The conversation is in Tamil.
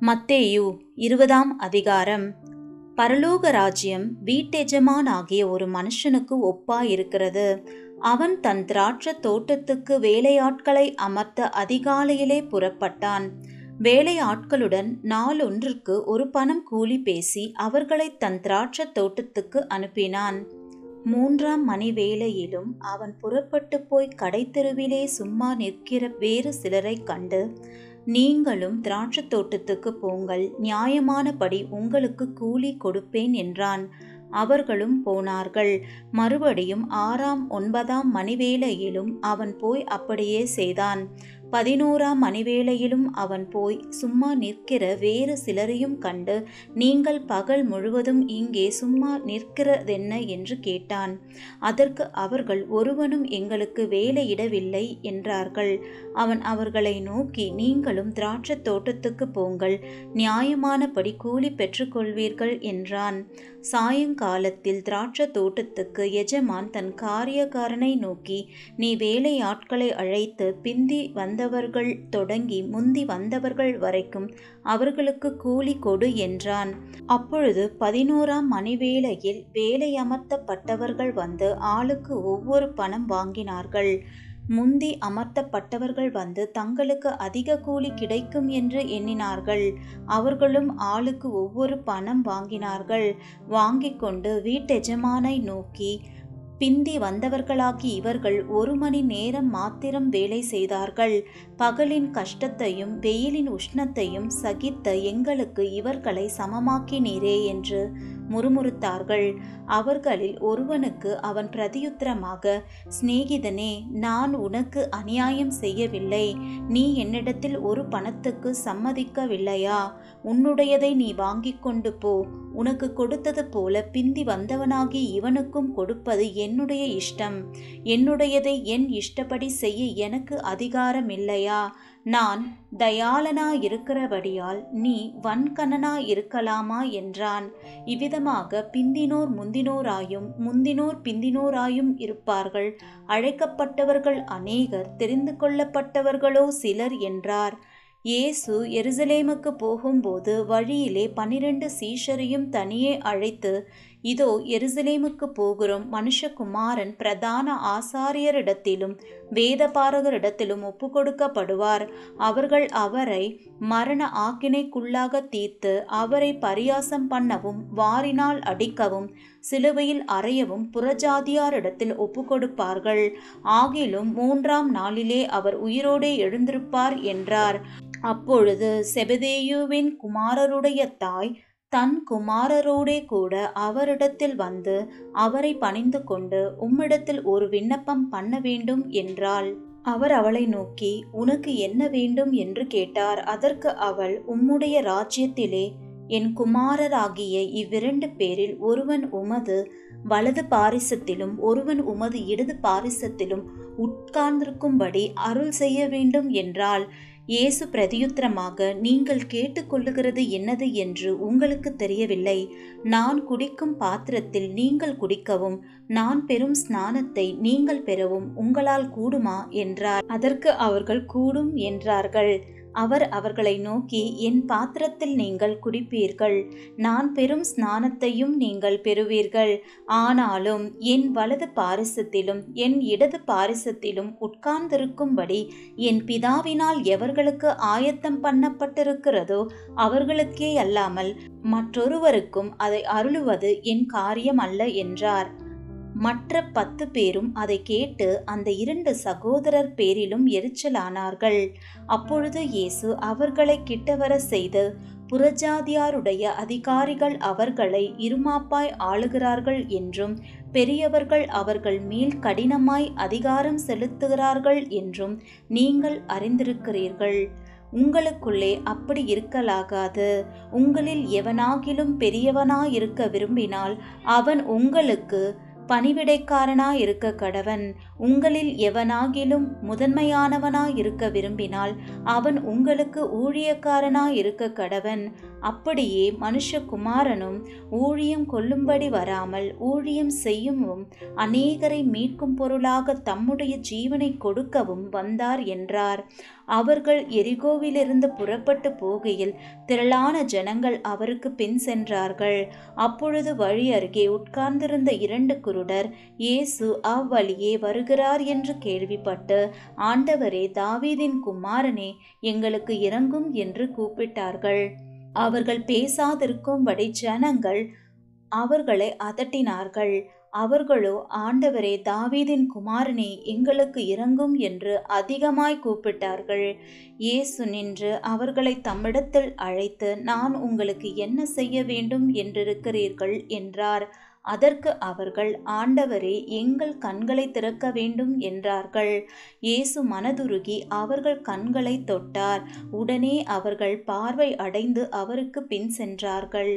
மத்தேயு இருபதாம் அதிகாரம். பரலோக ராஜ்யம் வீட்டெஜமானாகிய ஒரு மனுஷனுக்கு ஒப்பா இருக்கிறது அவன் தன் திராட்சத் தோட்டத்துக்கு வேலையாட்களை அமர்த்த அதிகாலையிலே புறப்பட்டான். வேலையாட்களுடன் நாளொன்றிற்கு ஒரு பணம் கூலி பேசி அவர்களை தன் திராட்சத் தோட்டத்துக்கு அனுப்பினான். மூன்றாம் மணி வேளையிலும் அவன் புறப்பட்டு போய் கடைத்தெருவிலே சும்மா நிற்கிற வேறு சிலரைக் கண்டு நீங்களும் திராட்சத் தோட்டத்துக்கு போங்கள் நியாயமானபடி உங்களுக்கு கூலி கொடுப்பேன் என்றான். அவர்களும் போனார்கள். மறுபடியும் ஆறாம் ஒன்பதாம் மணிவேளையிலும் அவன் போய் அப்படியே செய்தான். பதினோராம் மணிவேளையிலும் அவன் போய் சும்மா நிற்கிற வேறு சிலரையும் கண்டு நீங்கள் பகல் முழுவதும் இங்கே சும்மா நிற்கிறதென்ன? என்று கேட்டான். அதற்கு அவர்கள் ஒருவனும் எங்களுக்கு வேலையிடவில்லை என்றார்கள். அவன் அவர்களை நோக்கி நீங்களும் திராட்சை தோட்டத்துக்கு போங்கள் நியாயமானபடி கூலி பெற்றுக்கொள்வீர்கள் என்றான். சாயங்காலத்தில் திராட்சை தோட்டத்துக்கு எஜமான் தன் காரியக்காரனை நோக்கி நீ வேலையாட்களை அழைத்து பிந்தி வந்தவர்கள் தொடங்கி முந்தி வந்தவர்கள் வரைக்கும் அவர்களுக்கு கூலி கொடு என்றான். அப்பொழுது பதினோராம் மணிவேளையில் வேலையமர்த்தப்பட்டவர்கள் வந்து ஆளுக்கு ஒவ்வொரு பணம் வாங்கினார்கள். முந்தி அமர்த்தப்பட்டவர்கள் வந்து தங்களுக்கு அதிக கூலி கிடைக்கும் என்று எண்ணினார்கள். அவர்களும் ஆளுக்கு ஒவ்வொரு பணம் வாங்கினார்கள். வாங்கிக் கொண்டு வீட்டெஜமானை நோக்கி பிந்தி வந்தவர்களாகி இவர்கள் ஒரு மணி நேரம் மாத்திரம் வேலை செய்தார்கள். பகலின் கஷ்டத்தையும் வெயிலின் உஷ்ணத்தையும் சகித்த எங்களுக்கு இவர்களை சமமாக்கினீரே என்று முறுமுறுத்தார்கள். அவர்களில் ஒருவனுக்கு அவன் பிரதியுத்தரமாக சிநேகிதனே நான் உனக்கு அநியாயம் செய்யவில்லை. நீ என்னிடத்தில் ஒரு பணத்துக்கு சம்மதிக்கவில்லையா? உன்னுடையதை நீ வாங்கிக் கொண்டு போ. உனக்கு கொடுத்தது போல பிந்தி வந்தவனாகி இவனுக்கும் கொடுப்பது என்னுடைய இஷ்டம். என்னுடையதை என் இஷ்டப்படி செய்ய எனக்கு அதிகாரம் இல்லையா நான் தயாளனா இருக்கிறபடியால் நீ வன்கணனா இருக்கலாமா என்றான். இவ்விதமாக பிந்தினோர் முந்தினோராயும் முந்தினோர் பிந்தினோராயும் இருப்பார்கள். அழைக்கப்பட்டவர்கள் அநேகர் தெரிந்து கொள்ளப்பட்டவர்களோ சிலர் என்றார். இயேசு எருசலேமுக்கு போகும்போது வழியிலே பனிரெண்டு சீஷரையும் தனியே அழைத்து இதோ எருசலேமுக்கு போகிறோம். மனுஷகுமாரன் பிரதான ஆசாரியரிடத்திலும் வேதபாரகரிடத்திலும் ஒப்பு கொடுக்கப்படுவார் அவர்கள் அவரை மரண ஆக்கினைக்குள்ளாக தீர்த்து அவரை பரியாசம் பண்ணவும் வாரினால் அடிக்கவும் சிலுவையில் அறையவும் புறஜாதியாரிடத்தில் ஒப்பு கொடுப்பார்கள் ஆகிலும் மூன்றாம் நாளிலே அவர் உயிரோடே எழுந்திருப்பார் என்றார். அப்பொழுது செபதேயுவின் குமாரருடைய தாய் தன் குமாரரோடே கூட அவரிடத்தில் வந்து அவரை பணிந்து கொண்டு உம்மிடத்தில் ஒரு விண்ணப்பம் பண்ண வேண்டும் என்றாள். அவர் அவளை நோக்கி உனக்கு என்ன வேண்டும்? என்று கேட்டார். அதற்கு அவள் உம்முடைய ராஜ்யத்திலே என் குமாரராகிய இவ்விரண்டு பேரில் ஒருவன் உமது வலது பாரிசத்திலும் ஒருவன் உமது இடது பாரிசத்திலும் உட்கார்ந்திருக்கும்படி அருள் செய்ய வேண்டும் என்றாள். இயேசு பிரதியுத்தரமாக நீங்கள் கேட்டுக்கொள்ளுகிறது என்னது என்று உங்களுக்கு தெரியவில்லை. நான் குடிக்கும் பாத்திரத்தில் நீங்கள் குடிக்கவும் நான் பெறும் ஸ்நானத்தை நீங்கள் பெறவும் உங்களால் கூடுமா? என்றார். அதற்கு அவர்கள் கூடும் என்றார்கள். அவர் அவர்களை நோக்கி என் பாத்திரத்தில் நீங்கள் குடிப்பீர்கள். நான் பெறும் ஸ்நானத்தையும் நீங்கள் பெறுவீர்கள். ஆனாலும் என் வலது பாரிசத்திலும் என் இடது பாரிசத்திலும் உட்கார்ந்திருக்கும்படி என் பிதாவினால் எவர்களுக்கு ஆயத்தம் பண்ணப்பட்டிருக்கிறதோ அவர்களுக்கே அல்லாமல் மற்றொருவருக்கும் அதை அருளுவது என் காரியம் அல்ல என்றார். மற்ற பத்து பேரும் அதை கேட்டு அந்த இரண்டு சகோதரர் பேரிலும் எரிச்சலானார்கள். அப்பொழுது இயேசு அவர்களை கிட்டவர செய்து புறஜாதியாருடைய அதிகாரிகள் அவர்களை இருமாப்பாய் ஆளுகிறார்கள் என்றும் பெரியவர்கள் அவர்கள் மேல் கடினமாய் அதிகாரம் செலுத்துகிறார்கள் என்றும் நீங்கள் அறிந்திருக்கிறீர்கள். உங்களுக்குள்ளே அப்படி இருக்கலாகாது. உங்களில் எவனாகிலும் பெரியவனாயிருக்க விரும்பினால் அவன் உங்களுக்கு பணிவிடைக்காரனாயிருக்க கடவன். உங்களில் எவனாகிலும் முதன்மையானவனாயிருக்க விரும்பினால் அவன் உங்களுக்கு ஊழியக்காரனாயிருக்க கடவன். அப்படியே மனுஷகுமாரனும் ஊழியம் கொள்ளும்படி வராமல் ஊழியம் செய்யவும் அநேகரை மீட்கும் பொருளாக தம்முடைய ஜீவனை கொடுக்கவும் வந்தார் என்றார். அவர்கள் எரிகோவிலிருந்து புறப்பட்டு போகையில் திரளான ஜனங்கள் அவருக்கு பின் சென்றார்கள். அப்பொழுது வழி அருகே உட்கார்ந்திருந்த இரண்டு குருடர் இயேசு அவ்வழியே வருகிறார் என்று கேள்விப்பட்டு ஆண்டவரே தாவீதின் குமாரனே எங்களுக்கு இறங்கும் என்று கூப்பிட்டார்கள். அவர்கள் பேசாதிருக்கும்படி ஜனங்கள் அவர்களை அதட்டினார்கள். அவர்களோ ஆண்டவரே தாவீதின் குமாரனே எங்களுக்கு இறங்கும் என்று அதிகமாய் கூப்பிட்டார்கள். இயேசு நின்று அவர்களை தம்மிடத்தில் அழைத்து நான் உங்களுக்கு என்ன செய்ய வேண்டும் என்றிருக்கிறீர்கள் என்றார். அதற்கு அவர்கள் ஆண்டவரே எங்கள் கண்களை திறக்க வேண்டும் என்றார்கள். இயேசு மனதுருகி அவர்கள் கண்களை தொட்டார். உடனே அவர்கள் பார்வை அடைந்து அவருக்கு பின் சென்றார்கள்.